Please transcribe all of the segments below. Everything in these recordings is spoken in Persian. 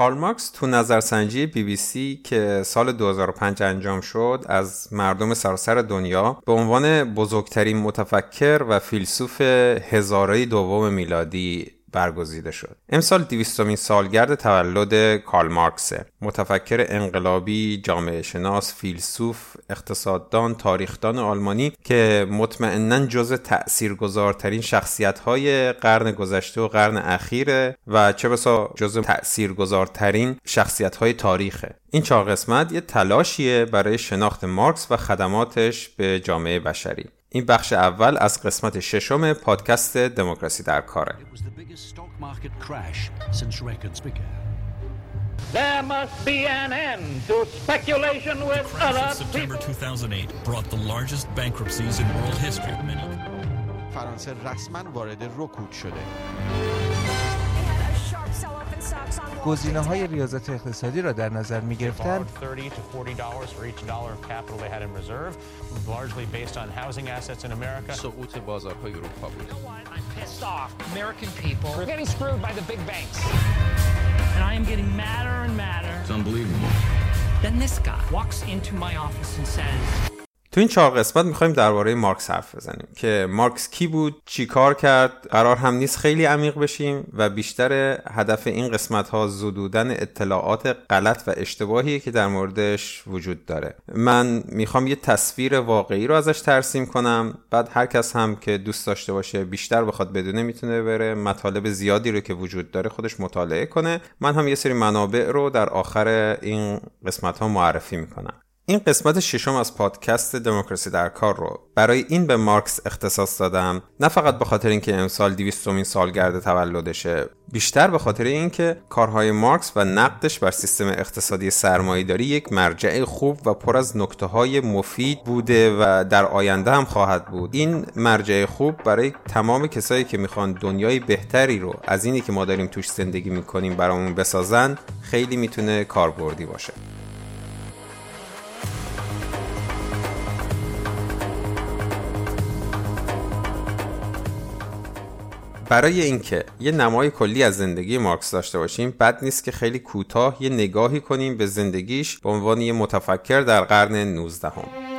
کارل مارکس تو نظرسنجی بی بی سی که سال 2005 انجام شد از مردم سراسر دنیا به عنوان بزرگترین متفکر و فیلسوف هزاره دوم میلادی برگزیده شد. امسال دیویستمین سالگرد تولد کارل مارکسه. متفکر انقلابی جامعه شناس فیلسوف اقتصاددان تاریخدان آلمانی که مطمئنا جز تاثیرگذارترین شخصیت های قرن گذشته و قرن اخیره و چه بسا جز تاثیرگذارترین شخصیت های تاریخه. این چهار قسمت یه تلاشیه برای شناخت مارکس و خدماتش به جامعه بشری. این بخش اول از قسمت ششم پادکست دموکراسی در کاره There must be an end to speculation with other September 2008 brought the largest bankruptcies in world history. فرانسه رسما وارد رکود شده. گزینه های ریاضت اقتصادی را در نظر می گرفتن سقوط بازارهای اروپا بود. Then this guy walks into my office and says, تو این چهار قسمت می‌خوایم درباره مارکس حرف بزنیم که مارکس کی بود چی کار کرد قرار هم نیست خیلی عمیق بشیم و بیشتر هدف این قسمت ها زدودن اطلاعات غلط و اشتباهی که در موردش وجود داره. من می‌خوام یه تصویر واقعی رو ازش ترسیم کنم بعد هر کس هم که دوست داشته باشه بیشتر بخواد بدونه می‌تونه بره مطالب زیادی رو که وجود داره خودش مطالعه کنه. من هم یه سری منابع رو در آخر این قسمت ها معرفی می‌کنم. این قسمت ششم از پادکست دموکراسی در کار رو برای این به مارکس اختصاص دادم نه فقط به خاطر اینکه امسال 200 سالگرد تولدشه بیشتر به خاطر اینکه کارهای مارکس و نقدش بر سیستم اقتصادی سرمایهداری یک مرجع خوب و پر از نکته های مفید بوده و در آینده هم خواهد بود. این مرجع خوب برای تمام کسایی که می‌خوان دنیای بهتری رو از اینی که ما داریم توش زندگی می‌کنیم برامون بسازن خیلی می‌تونه کاربردی باشه. برای اینکه یه نمای کلی از زندگی مارکس داشته باشیم بد نیست که خیلی کوتاه یه نگاهی کنیم به زندگیش به عنوان یه متفکر در قرن 19 هم.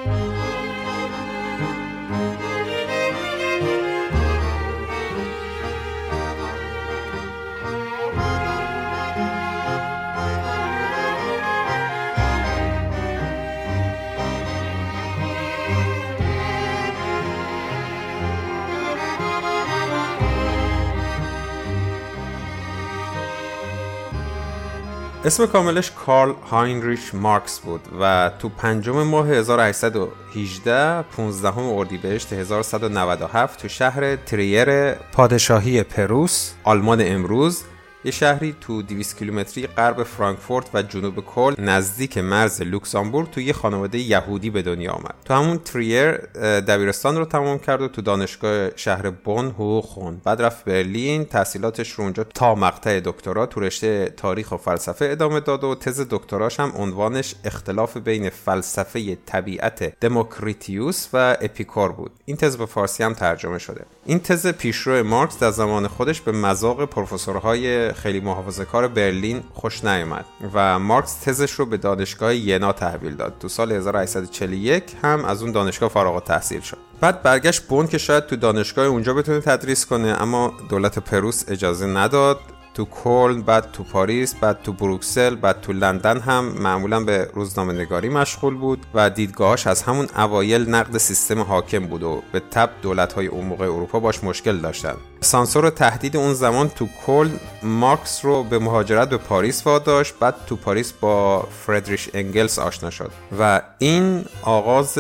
اسم کاملش کارل هاینریش مارکس بود و تو پنجم ماه 1818 15 اردیبهشت 1197 تو شهر تریر پادشاهی پروس آلمان امروز یه شهری تو 200 کیلومتری غرب فرانکفورت و جنوب کلن نزدیک مرز لوکزامبورگ تو یه خانواده یهودی به دنیا آمد. تو همون تریر دبیرستان رو تمام کرد و تو دانشگاه شهر بون حقوق خوند. بعد رفت برلین تحصیلاتش رو اونجا تا مقطع دکترا تو رشته تاریخ و فلسفه ادامه داد و تز دکتراش هم عنوانش اختلاف بین فلسفه طبیعت دموکریتوس و اپیکور بود. این تز به فارسی هم ترجمه شده. این تز پیشرو مارکس در زمان خودش به مذاق پروفسورهای خیلی محافظه کار برلین خوش نیامد و مارکس تزش رو به دانشگاه ینا تحویل داد. تو سال 1841 هم از اون دانشگاه فارغ تحصیل شد. بعد برگشت بون که شاید تو دانشگاه اونجا بتونه تدریس کنه اما دولت پروس اجازه نداد. تو کلن بعد تو پاریس بعد تو بروکسل بعد تو لندن هم معمولا به روزنامه نگاری مشغول بود و دیدگاهاش از همون اوایل نقد سیستم حاکم بود و به تب دولت های اون موقع اروپا باش مشکل داشتن. سانسور تهدید اون زمان تو کلن مارکس رو به مهاجرت به پاریس واداشت بعد تو پاریس با فردریش انگلس آشنا شد. و این آغاز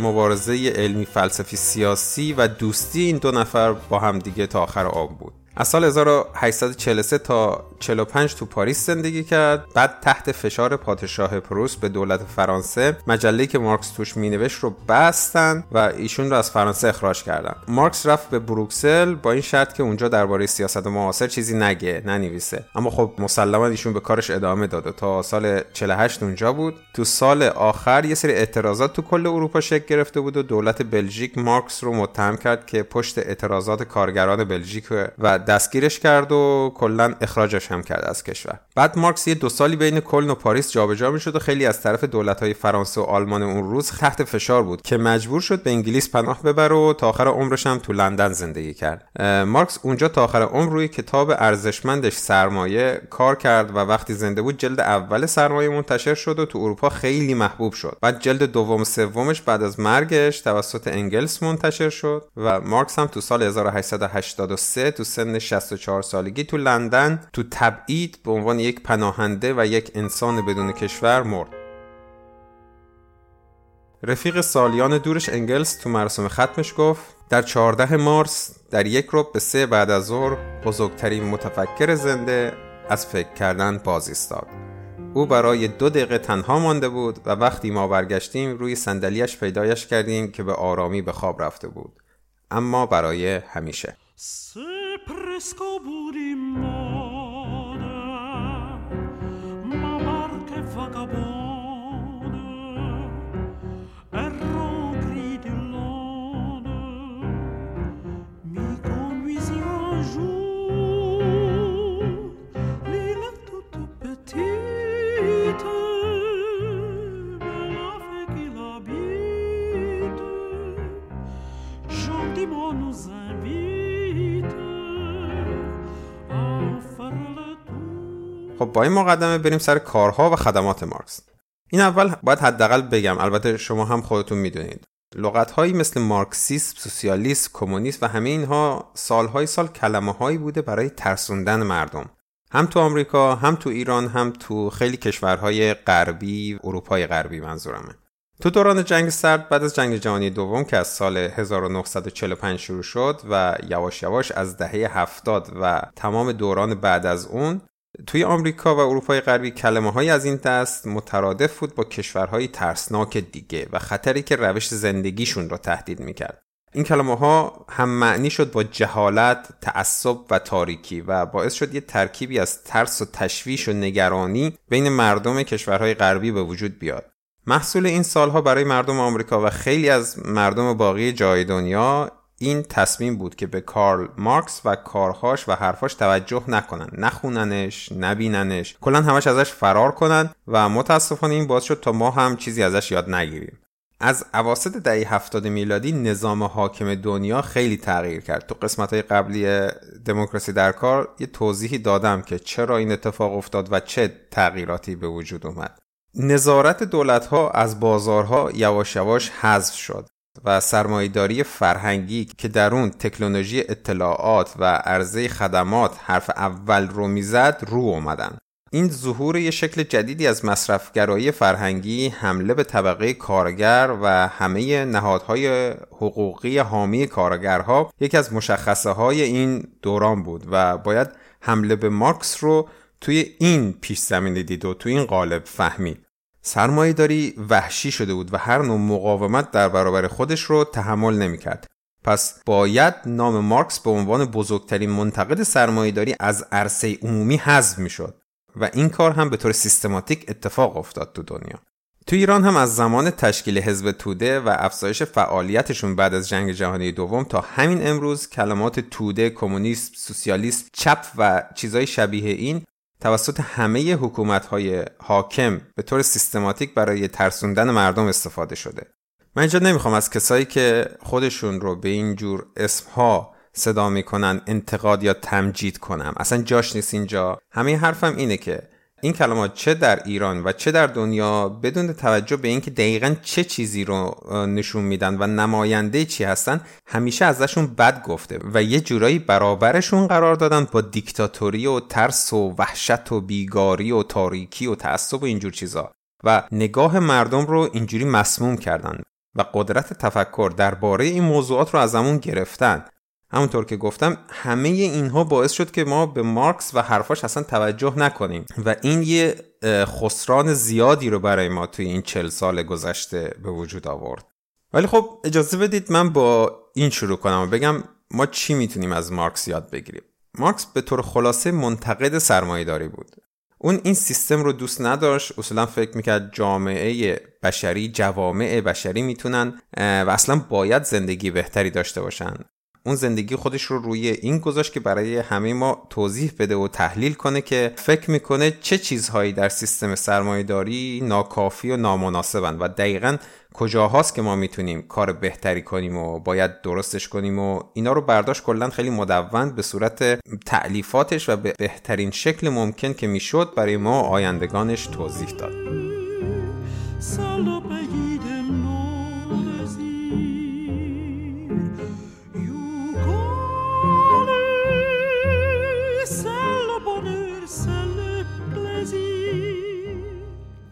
مبارزه علمی فلسفی سیاسی و دوستی این دو نفر با هم دیگه تا آخر عمر بود. از سال 1843 تا 45 تو پاریس زندگی کرد. بعد تحت فشار پادشاه پروس به دولت فرانسه مجله که مارکس توش مینوشت رو بستن و ایشون رو از فرانسه اخراج کردن. مارکس رفت به بروکسل با این شرط که اونجا درباره سیاست معاصر چیزی نگه ننویسه. اما خب مسلما ایشون به کارش ادامه داد و تا سال 48 اونجا بود. تو سال آخر یه سری اعتراضات تو کل اروپا شکل گرفته بود و دولت بلژیک مارکس رو متهم کرد که پشت اعتراضات کارگران بلژیک و دستگیرش کرد و کلا اخراجش محکم کرد از کشور. بعد مارکس یه دو سالی بین کلن و پاریس جابجا می‌شد و خیلی از طرف دولت‌های فرانسه و آلمان اون روز تحت فشار بود که مجبور شد به انگلیس پناه ببره و تا آخر عمرش هم تو لندن زندگی کرد. مارکس اونجا تا آخر عمر روی کتاب ارزشمندش سرمایه کار کرد و وقتی زنده بود جلد اول سرمایه منتشر شد و تو اروپا خیلی محبوب شد. بعد جلد دوم سومش بعد از مرگش توسط انگلس منتشر شد و مارکس هم تو سال 1883 تو سن 64 سالگی تو لندن تو تبعید به عنوان یک پناهنده و یک انسان بدون کشور مرد. رفیق سالیان دورش انگلس تو مراسم ختمش گفت در 14 مارس در یک رب به سه بعد از ظهر بزرگترین متفکر زنده از فکر کردن باز ایستاد. او برای دو دقیقه تنها مانده بود و وقتی ما برگشتیم روی صندلیاش پیدایش کردیم که به آرامی به خواب رفته بود. اما برای همیشه. vagabundo. خب با این مقدمه بریم سر کارها و خدمات مارکس. این اول باید حداقل بگم البته شما هم خودتون می‌دونید. لغت هایی مثل مارکسیسم، سوسیالیسم، کمونیست و همه اینها سالهای سال کلمه هایی بوده برای ترسوندن مردم. هم تو آمریکا هم تو ایران هم تو خیلی کشورهای غربی اروپای غربی منظورمه. تو دوران جنگ سرد بعد از جنگ جهانی دوم که از سال 1945 شروع شد و یواش یواش از دهه 70 و تمام دوران بعد از اون توی آمریکا و اروپای غربی کلمه های از این دست مترادف بود با کشورهای ترسناک دیگه و خطری که روش زندگیشون را تهدید می‌کرد این کلمه ها هم معنی شد با جهالت، تعصب و تاریکی و باعث شد یه ترکیبی از ترس و تشویش و نگرانی بین مردم کشورهای غربی به وجود بیاد. محصول این سالها برای مردم آمریکا و خیلی از مردم باقی جای دنیا این تصمیم بود که به کارل مارکس و کارهاش و حرفاش توجه نکنن. نخوننش نبیننش. کلا همش ازش فرار کنن و متاسفانه این باعث شد تا ما هم چیزی ازش یاد نگیریم. از اواسط دهه هفتاد میلادی نظام حاکم دنیا خیلی تغییر کرد. تو قسمت های قبلی دموکراسی در کار یه توضیحی دادم که چرا این اتفاق افتاد و چه تغییراتی به وجود اومد. نظارت دولت ها از بازارها یواش یواش حذف شد. و سرمایهداری فرهنگی که در اون تکنولوژی اطلاعات و عرضه خدمات حرف اول رو می‌زد رو اومدن. این ظهور یه شکل جدیدی از مصرفگرایی فرهنگی حمله به طبقه کارگر و همه نهادهای حقوقی حامی کارگرها یکی از مشخصه های این دوران بود و باید حمله به مارکس رو توی این پیش زمینه دید و توی این قالب فهمید. سرمایهداری وحشی شده بود و هر نوع مقاومت در برابر خودش رو تحمل نمی‌کرد. پس باید نام مارکس به عنوان بزرگترین منتقد سرمایهداری از عرصه عمومی حذف می‌شد و این کار هم به طور سیستماتیک اتفاق افتاد تو دنیا. تو ایران هم از زمان تشکیل حزب توده و افزایش فعالیتشون بعد از جنگ جهانی دوم تا همین امروز کلمات توده، کمونیست، سوسیالیست، چپ و چیزای شبیه این توسط همه های حاکم به طور سیستماتیک برای ترسوندن مردم استفاده شده. من اینجا نمی‌خوام از کسایی که خودشون رو به این جور اسمها صدا می‌کنن انتقاد یا تمجید کنم. اصلا جاش نیست اینجا. همه حرفم اینه که این کلمات چه در ایران و چه در دنیا بدون توجه به اینکه دقیقا چه چیزی رو نشون میدن و نماینده چی هستن همیشه ازشون بد گفته و یه جورایی برابرشون قرار دادن با دیکتاتوری و ترس و وحشت و بیگاری و تاریکی و تعصب و اینجور چیزا. و نگاه مردم رو اینجوری مسموم کردن و قدرت تفکر درباره این موضوعات رو از همون گرفتن. همونطور که گفتم همه اینها باعث شد که ما به مارکس و حرفاش اصلا توجه نکنیم. و این یه خسران زیادی رو برای ما توی این چل سال گذشته به وجود آورد. ولی خب اجازه بدید من با این شروع کنم و بگم ما چی می‌تونیم از مارکس یاد بگیریم. مارکس به طور خلاصه منتقد سرمایهداری بود. اون این سیستم رو دوست نداشت. اصولا فکر می‌کرد جامعه بشری جوامع بشری می‌تونن و اصلا باید زندگی بهتری داشته باشن. اون زندگی خودش رو روی این گذاشت که برای همه ما توضیح بده و تحلیل کنه که فکر می‌کنه چه چیزهایی در سیستم سرمایهداری ناکافی و نامناسبن و دقیقا کجاهاست که ما می‌تونیم کار بهتری کنیم و باید درستش کنیم و اینا رو برداشت کلا خیلی مدون به صورت تعلیفاتش و به بهترین شکل ممکن که می‌شد برای ما آیندگانش توضیح داد.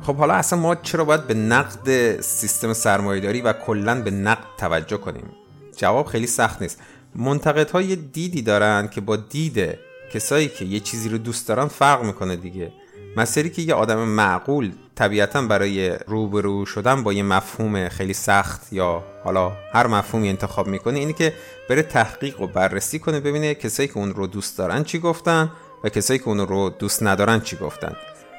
خب حالا اصلا ما چرا باید به نقد سیستم سرمایهداری و کلا به نقد توجه کنیم؟ جواب خیلی سخت نیست. منتقدها یه دیدی دارن که با دید کسایی که یه چیزی رو دوست دارن فرق می‌کنه دیگه. مسیری که یه آدم معقول طبیعتا برای روبرو شدن با یه مفهوم خیلی سخت یا حالا هر مفهومی انتخاب می‌کنه اینه که بره تحقیق و بررسی کنه ببینه کسایی که اون رو دوست دارن چی گفتن و کسایی که اون رو دوست ندارن چی گفتن.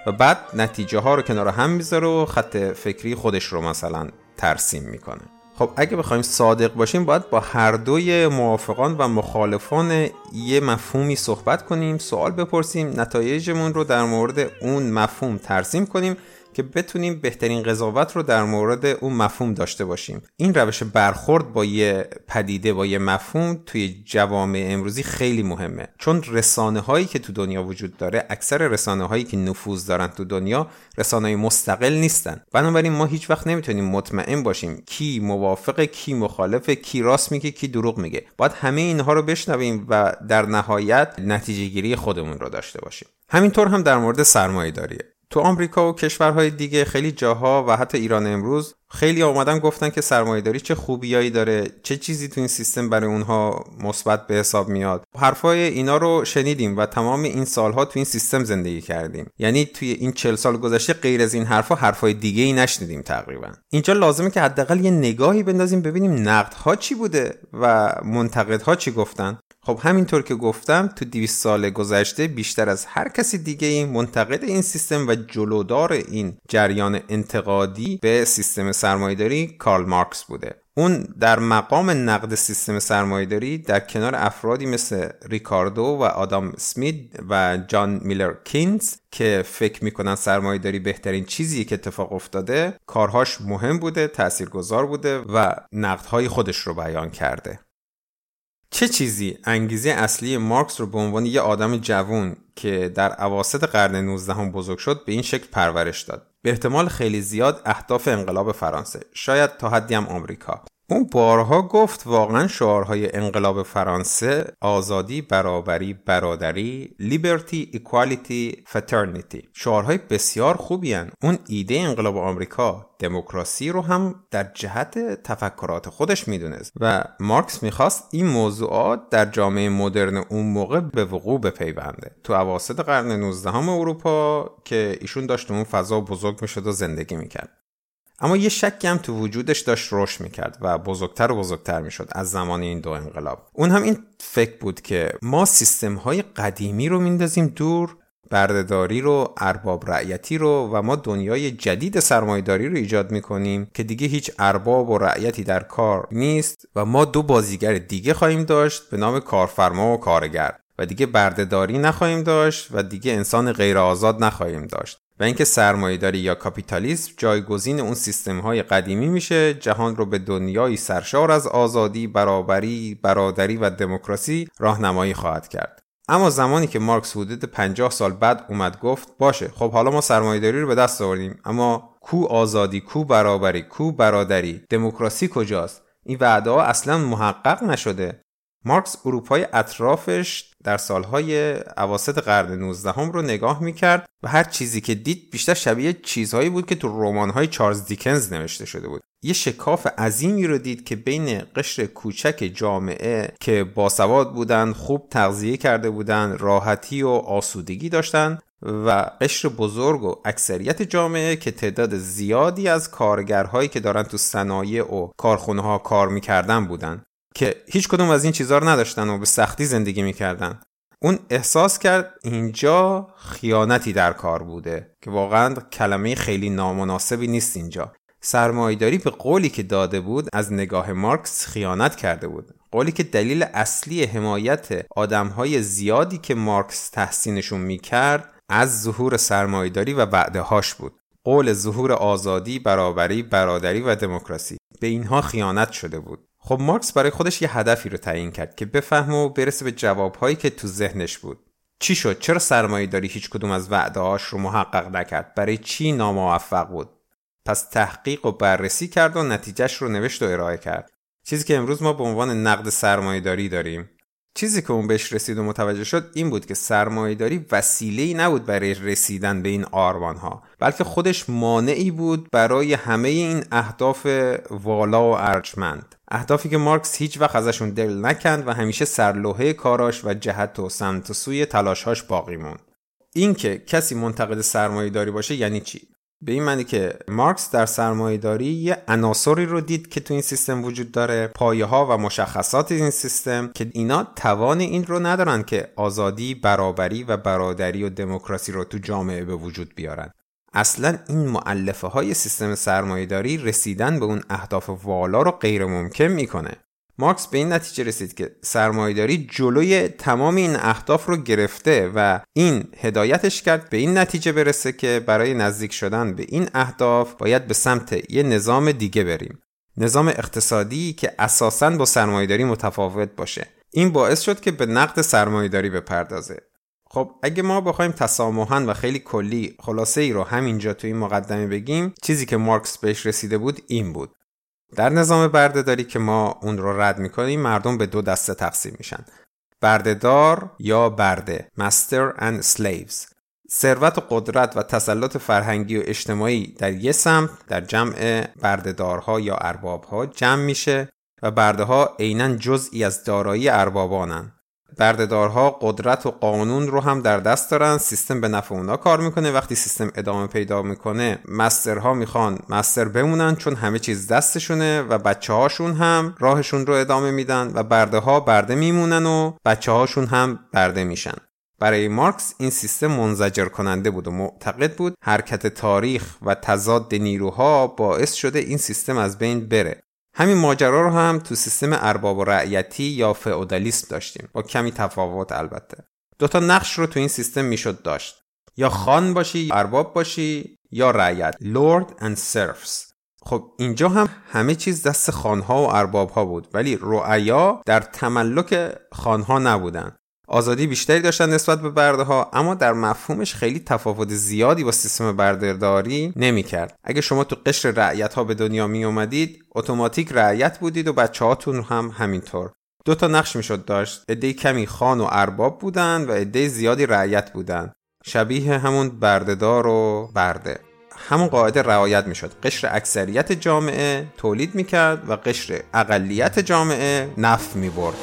و بعد نتیجه ها رو کنار هم می‌ذاره و خط فکری خودش رو مثلا ترسیم می‌کنه. خب اگه بخوایم صادق باشیم باید با هر دوی موافقان و مخالفان یه مفهومی صحبت کنیم سوال بپرسیم نتایجمون رو در مورد اون مفهوم ترسیم کنیم که بتونیم بهترین قضاوت رو در مورد اون مفهوم داشته باشیم. این روش برخورد با یه پدیده با یه مفهوم توی جوامع امروزی خیلی مهمه. چون رسانه هایی که تو دنیا وجود داره اکثر رسانه هایی که نفوذ دارن تو دنیا رسانه های مستقل نیستن. بنابراین ما هیچ وقت نمی‌تونیم مطمئن باشیم کی موافق کی مخالف کی راست میگه کی دروغ میگه. باید همه اینها رو بشنویم و در نهایت نتیجه گیری خودمون رو داشته باشیم. همینطور هم در مورد سرمایه داریه تو آمریکا و کشورهای دیگه خیلی جاها و حتی ایران امروز خیلی آمدن گفتن که سرمایهداری چه خوبیایی داره چه چیزی تو این سیستم برای اونها مثبت به حساب میاد. حرفای اینا رو شنیدیم و تمام این سالها تو این سیستم زندگی کردیم. یعنی توی این چل سال گذشته غیر از این حرفها حرفای دیگه ای نشنیدیم تقریبا. اینجا لازمه که حداقل یه نگاهی بندازیم ببینیم نقدها چی بوده و منتقدها چی گفتن. خب همینطور که گفتم تو 200 سال گذشته بیشتر از هر کسی دیگه این منتقد این سیستم و جلودار این جریان انتقادی به سیستم سرمایداری کارل مارکس بوده. اون در مقام نقد سیستم سرمایداری در کنار افرادی مثل ریکاردو و آدام سمیت و جان میلر کینز که فکر می‌کنن سرمایداری بهترین چیزی که اتفاق افتاده کارهاش مهم بوده تاثیرگذار بوده و نقدهای خودش رو بیان کرده. چه چیزی انگیزه اصلی مارکس رو به عنوان یه آدم جوون که در عواسط قرن 19 هم بزرگ شد به این شکل پرورش داد؟ به احتمال خیلی زیاد اهداف انقلاب فرانسه شاید تا حدی هم آمریکا. اون بارها گفت واقعا شعارهای انقلاب فرانسه آزادی برابری برادری لیبرتی اکوالیتی فترنیتی شعارهای بسیار خوبی هن. اون ایده انقلاب آمریکا دموکراسی رو هم در جهت تفکرات خودش می‌دونست و مارکس می‌خواست این موضوعات در جامعه مدرن اون موقع به وقوع بپیونده. تو عواسط قرن 19 اروپا که ایشون داشت اون فضا بزرگ می‌شد و زندگی می‌کرد. اما یه شکی هم تو وجودش داشت رشد می‌کرد و بزرگتر و بزرگتر می‌شد از زمان این دو انقلاب. اون هم این فکر بود که ما سیستم های قدیمی رو میندازیم دور بردهداری رو ارباب رعیتی رو و ما دنیای جدید سرمایهداری رو ایجاد می‌کنیم که دیگه هیچ ارباب و رعیتی در کار نیست و ما دو بازیگر دیگه خواهیم داشت به نام کارفرما و کارگر و دیگه بردهداری نخواهیم داشت و دیگه انسان غیر آزاد نخواهیم داشت. و اینکه سرمایهداری یا کاپیتالیسم جایگزین اون سیستم های قدیمی میشه جهان رو به دنیایی سرشار از آزادی، برابری، برادری و دموکراسی راهنمایی خواهد کرد. اما زمانی که مارکس حدود 50 سال بعد اومد گفت باشه خب حالا ما سرمایهداری رو به دست آوردیم اما کو آزادی کو برابری کو برادری دموکراسی کجاست این وعده ها اصلا محقق نشده مارکس اروپای اطرافش در سالهای عواسط قرن 19 هم رو نگاه می‌کرد و هر چیزی که دید بیشتر شبیه چیزهایی بود که تو رمان‌های چارلز دیکنز نوشته شده بود. یه شکاف عظیمی رو دید که بین قشر کوچک جامعه که باسواد بودن خوب تغذیه کرده بودن راحتی و آسودگی داشتن و قشر بزرگ و اکثریت جامعه که تعداد زیادی از کارگرهایی که دارن تو صنایع و کارخونه ها کار می‌کردن بودن. که هیچ کدوم از این چیزها رو نداشتن و به سختی زندگی می‌کردن. اون احساس کرد اینجا خیانتی در کار بوده که واقعا کلمه خیلی نامناسبی نیست اینجا. سرمایداری به قولی که داده بود از نگاه مارکس خیانت کرده بود. قولی که دلیل اصلی حمایت آدمهای زیادی که مارکس تحسینشون می‌کرد از ظهور سرمایداری و وعده هاش بود. قول ظهور آزادی، برابری، برادری و دموکراسی. به اینها خیانت شده بود. خب مارکس برای خودش یه هدفی رو تعیین کرد که بفهمه و برسه به جوابهایی که تو ذهنش بود. چی شد؟ چرا سرمایه داری هیچ کدوم از وعدههاش رو محقق نکرد؟ برای چی ناموفق بود؟ پس تحقیق و بررسی کرد و نتیجهش رو نوشت و ارائه کرد. چیزی که امروز ما به عنوان نقد سرمایه داری داریم. چیزی که اون بهش رسید و متوجه شد این بود که سرمایهداری وسیله‌ای نبود برای رسیدن به این آرمان ها بلکه خودش مانعی بود برای همه این اهداف والا و ارجمند. اهدافی که مارکس هیچ وقت ازشون دل نکند و همیشه سرلوحه کاراش و جهت و سمت و سوی تلاشهاش باقی موند. اینکه کسی منتقد سرمایهداری باشه یعنی چی؟ به این معنی که مارکس در سرمایهداری یه عناصری رو دید که تو این سیستم وجود داره پایه ها و مشخصات این سیستم که اینا توان این رو ندارن که آزادی برابری و برادری و دموکراسی رو تو جامعه به وجود بیارن. اصلا این معلفه های سیستم سرمایهداری رسیدن به اون اهداف والا رو غیر ممکن می‌کنه. مارکس به این نتیجه رسید که سرمایهداری جلوی تمام این اهداف رو گرفته و این هدایتش کرد به این نتیجه برسه که برای نزدیک شدن به این اهداف باید به سمت یه نظام دیگه بریم. نظام اقتصادی که اساساً با سرمایهداری متفاوت باشه. این باعث شد که به نقد سرمایهداری بپردازه. خب اگه ما بخوایم تسامحا و خیلی کلی خلاصه ای رو همینجا تو این مقدمه بگیم چیزی که مارکس بهش رسیده بود این بود. در نظام بردهداری که ما اون رو رد می‌کنیم مردم به دو دسته تقسیم میشن. بردهدار یا برده Master and Slaves. ثروت و قدرت و تسلط فرهنگی و اجتماعی در یه سمت در جمع بردهدارها یا اربابها جمع میشه و برده ها عینا جزئی از دارایی اربابانن. بردهدارها قدرت و قانون رو هم در دست دارن. سیستم به نفع اونا کار می‌کنه. وقتی سیستم ادامه پیدا می‌کنه مسترها می‌خوان مستر بمونن چون همه چیز دستشونه و بچه هاشون هم راهشون رو ادامه میدن و برده ها برده میمونن و بچه هاشون هم برده میشن. برای مارکس این سیستم منزجر کننده بود و معتقد بود حرکت تاریخ و تضاد نیروها باعث شده این سیستم از بین بره. همین ماجرا رو هم تو سیستم ارباب و رعیتی یا فئودالیسم داشتیم. با کمی تفاوت البته. دوتا نقش رو تو این سیستم می‌شد داشت. یا خان باشی ارباب باشی یا رعیت. Lord and Serfs. خب اینجا هم همه چیز دست خانها و اربابها بود ولی رعیا در تملک خانها نبودن. آزادی بیشتری داشتن نسبت به برده ها اما در مفهومش خیلی تفاوت زیادی با سیستم بردهداری نمی‌کرد. اگه شما تو قشر رعیت ها به دنیا می اومدید اتوماتیک رعیت بودید و بچه هاتون هم همینطور. دو تا نقش می‌شد داشت. عده کمی خان و ارباب بودن و عده زیادی رعیت بودن. شبیه همون بردهدار و برده. همون قاعده رعایت می‌شد. قشر اکثریت جامعه تولید می‌کرد و قشر اقلیت جامعه نف می‌برد.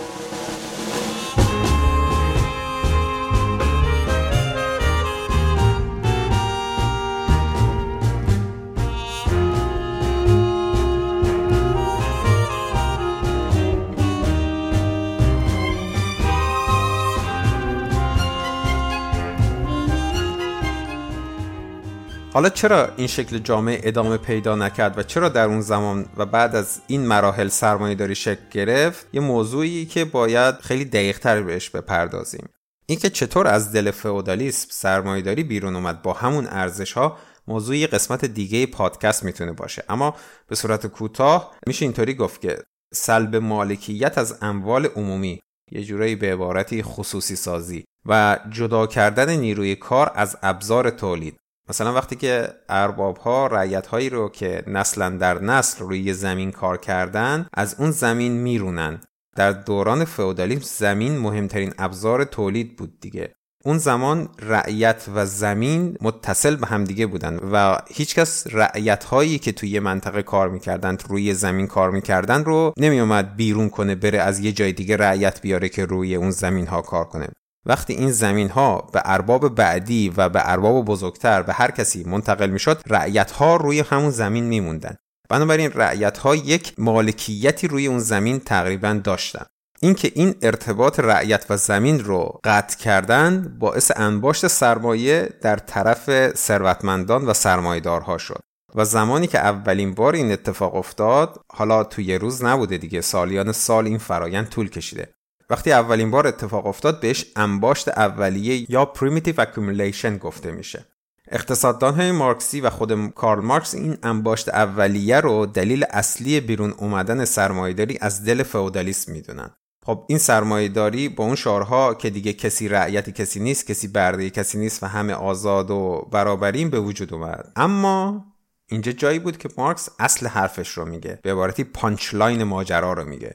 حالا چرا این شکل جامعه ادامه پیدا نکرد و چرا در اون زمان و بعد از این مراحل سرمایه داری شکل گرفت؟ یه موضوعی که باید خیلی دقیق تر بهش بپردازیم. اینکه چطور از دل فئودالیسم سرمایه داری بیرون اومد با همون ارزش ها موضوعی قسمت دیگه پادکست می‌تونه باشه. اما به صورت کوتاه میشه اینطوری گفت که سلب مالکیت از اموال عمومی یه جورایی به عبارتی خصوصی سازی و جدا کردن نیروی کار از ابزار تولید. مثلا وقتی که ارباب ها رعیت هایی رو که نسلا در نسل روی زمین کار کردن از اون زمین میرونن. در دوران فئودالیسم زمین مهمترین ابزار تولید بود دیگه. اون زمان رعیت و زمین متصل به همدیگه بودن و هیچکس رعیت هایی که توی منطقه کار می‌کردن روی زمین کار می‌کردن رو نمیومد بیرون کنه بره از یه جای دیگه رعیت بیاره که روی اون زمین ها کار کنه. وقتی این زمین ها به ارباب بعدی و به ارباب بزرگتر به هر کسی منتقل می‌شد رعیت ها روی همون زمین میموندن. بنابراین رعیت ها یک مالکیتی روی اون زمین تقریبا داشتن. اینکه این ارتباط رعیت و زمین رو قطع کردن باعث انباشت سرمایه در طرف ثروتمندان و سرمایهدارها شد. و زمانی که اولین بار این اتفاق افتاد حالا توی روز نبوده دیگه سالیان سال این فرایند طول کشیده. وقتی اولین بار اتفاق افتاد بهش انباشت اولیه یا Primitive Accumulation گفته میشه. اقتصاددان های مارکسی و خود کارل مارکس این انباشت اولیه رو دلیل اصلی بیرون اومدن سرمایهداری از دل فئودالیسم می‌دونن. خب این سرمایهداری با اون شعارها که دیگه کسی رعیت کسی نیست کسی برده کسی نیست و همه آزاد و برابرین به وجود اومد. اما اینجا جایی بود که مارکس اصل حرفش رو میگه. به عبارتی punchline ماجرا رو میگه.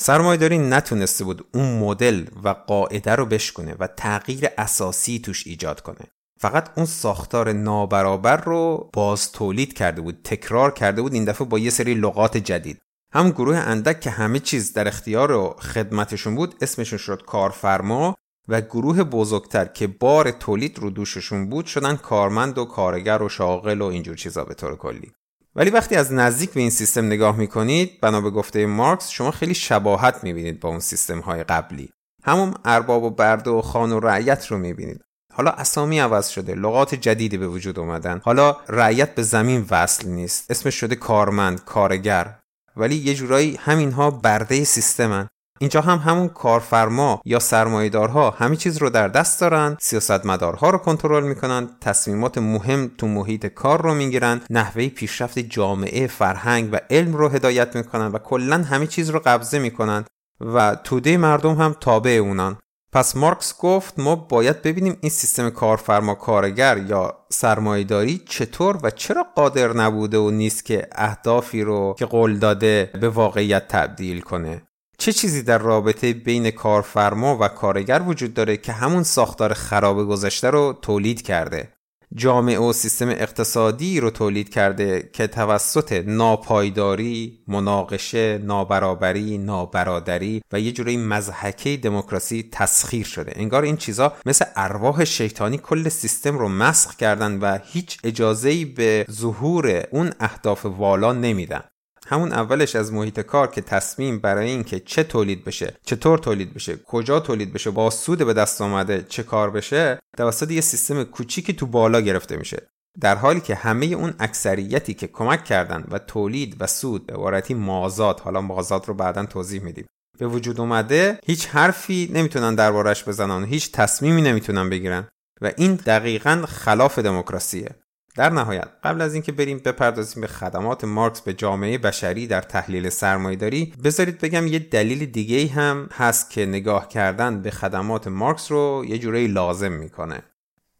سرمایهداری نتونسته بود اون مدل و قاعده رو بشکنه و تغییر اساسی توش ایجاد کنه. فقط اون ساختار نابرابر رو باز تولید کرده بود تکرار کرده بود این دفعه با یه سری لغات جدید. هم گروه اندک که همه چیز در اختیار و خدمتشون بود اسمشون شد کارفرما و گروه بزرگتر که بار تولید رو دوششون بود شدن کارمند و کارگر و شاغل و اینجور چیزا به طور کلی. ولی وقتی از نزدیک به این سیستم نگاه می‌کنید بنا به گفته مارکس شما خیلی شباهت می‌بینید با اون سیستم های قبلی. همون ارباب و برده و خان و رعیت رو می‌بینید. حالا اسامی عوض شده لغات جدیدی به وجود اومدن. حالا رعیت به زمین وصل نیست. اسمش شده کارمند کارگر. ولی یه جورایی همینها برده سیستمن. اینجا هم همون کارفرما یا سرمایهدارها همه چیز رو در دست دارن سیاستمدارها رو کنترل می‌کنن تصمیمات مهم تو محیط کار رو می‌گیرن نحوه پیشرفت جامعه فرهنگ و علم رو هدایت می‌کنن و کلا همه چیز رو قبضه می‌کنن و توده مردم هم تابع اونان پس مارکس گفت ما باید ببینیم این سیستم کارفرما کارگر یا سرمایهداری چطور و چرا قادر نبوده و نیست که اهدافی رو که قول داده به واقعیت تبدیل کنه. چه چیزی در رابطه بین کارفرما و کارگر وجود داره که همون ساختار خراب گذشته رو تولید کرده جامعه و سیستم اقتصادی رو تولید کرده که توسط ناپایداری، مناقشه، نابرابری، نابرادری و یه جوری مزحکه دموکراسی تسخیر شده. انگار این چیزا مثل ارواح شیطانی کل سیستم رو مسخ کردن و هیچ اجازه‌ای به ظهور اون اهداف والا نمیدن. همون اولش از محیط کار که تصمیم برای اینکه چه تولید بشه چطور تولید بشه کجا تولید بشه با سود به دست آمده چه کار بشه توسط یه سیستم کوچیکی تو بالا گرفته میشه. در حالی که همه اون اکثریتی که کمک کردن و تولید و سود به عبارتی مازاد حالا مازاد رو بعدا توضیح میدیم به وجود اومده هیچ حرفی نمی‌تونن دربارش بزنن هیچ تصمیمی نمی‌تونن بگیرن و این دقیقا خلاف دموکراسیه. در نهایت قبل از اینکه بریم بپردازیم به خدمات مارکس به جامعه بشری در تحلیل سرمایهداری بذارید بگم یه دلیل دیگه هم هست که نگاه کردن به خدمات مارکس رو یه جورایی لازم می‌کنه.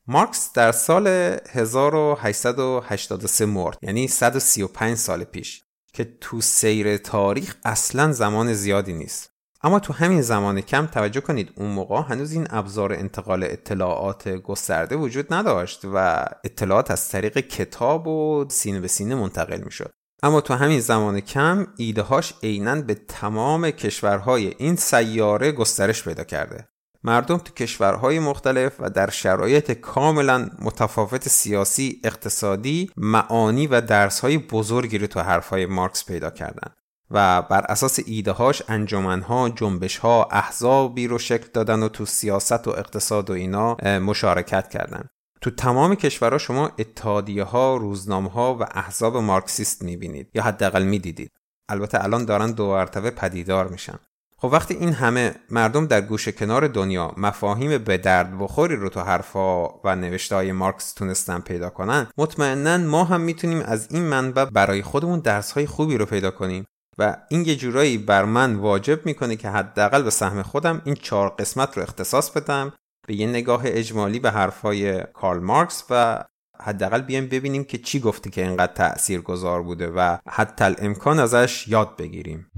مارکس در سال 1883 مرد یعنی 135 سال پیش که تو سیر تاریخ اصلا زمان زیادی نیست. اما تو همین زمان کم توجه کنید اون موقع هنوز این ابزار انتقال اطلاعات گسترده وجود نداشت و اطلاعات از طریق کتاب و سینه به سینه منتقل می شد. اما تو همین زمان کم ایده هاش عینا به تمام کشورهای این سیاره گسترش پیدا کرده. مردم تو کشورهای مختلف و در شرایط کاملا متفاوت سیاسی، اقتصادی، معانی و درسهای بزرگی رو تو حرفهای مارکس پیدا کردند. و بر اساس ایده هاش انجمنها جنبش ها احزابی رو شکل دادن و تو سیاست و اقتصاد و اینا مشارکت کردن. تو تمام کشورها شما اتحادیه ها روزنامه ها و احزاب مارکسیست می‌بینید یا حداقل می‌دیدید. البته الان دارن دو مرتبه پدیدار میشن. خب وقتی این همه مردم در گوشه کنار دنیا مفاهیم به درد بخوری رو تو حرفا و نوشته های مارکس تونستن پیدا کنن مطمئنا ما هم می‌تونیم از این منبع برای خودمون درس های خوبی رو پیدا کنیم. و این یه جورایی بر من واجب می‌کنه که حداقل به سهم خودم این چهار قسمت رو اختصاص بدم به یه نگاه اجمالی به حرفای کارل مارکس و حداقل بیایم ببینیم که چی گفته که اینقدر تأثیر گذار بوده و حتی الامکان ازش یاد بگیریم.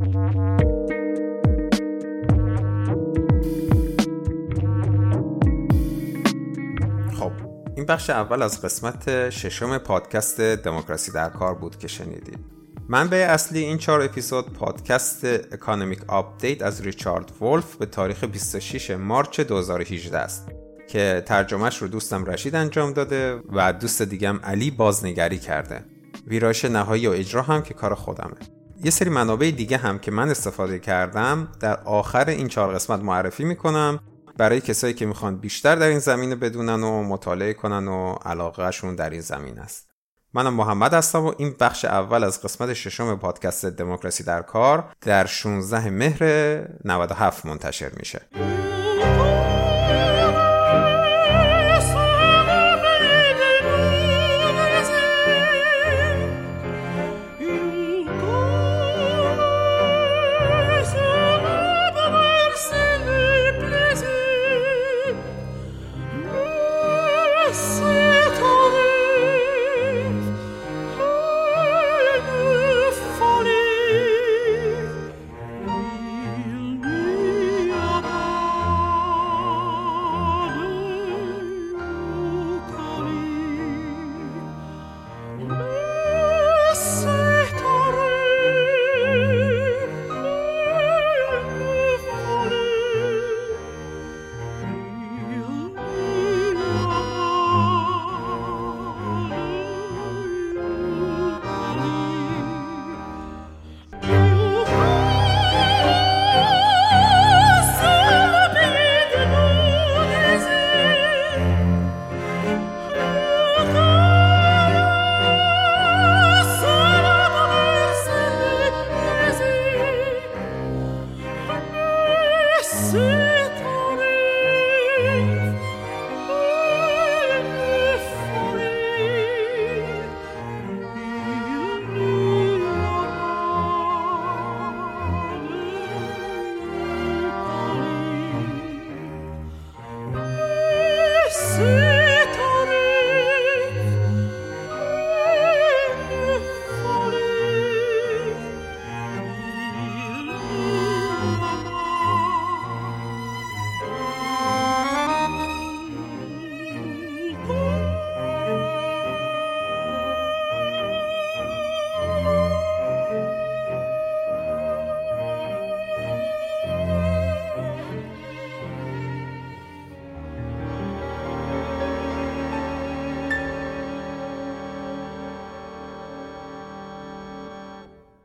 خب این بخش اول از قسمت ششم پادکست دموکراسی در کار بود که شنیدید. منبع اصلی این چهار اپیزود پادکست Economic Update از ریچارد ولف به تاریخ 26 March 2018 است که ترجمهش رو دوستم رشید انجام داده و دوست دیگم علی بازنگری کرده. ویرایش نهایی و اجرا هم که کار خودمه. یه سری منابع دیگه هم که من استفاده کردم در آخر این چهار قسمت معرفی می‌کنم برای کسایی که می‌خوان بیشتر در این زمینه بدونن و مطالعه کنن و علاقهشون در این زمین است. منم محمد هستم و این بخش اول از قسمت ششم پادکست دموکراسی در کار در 16 مهر 97 منتشر میشه.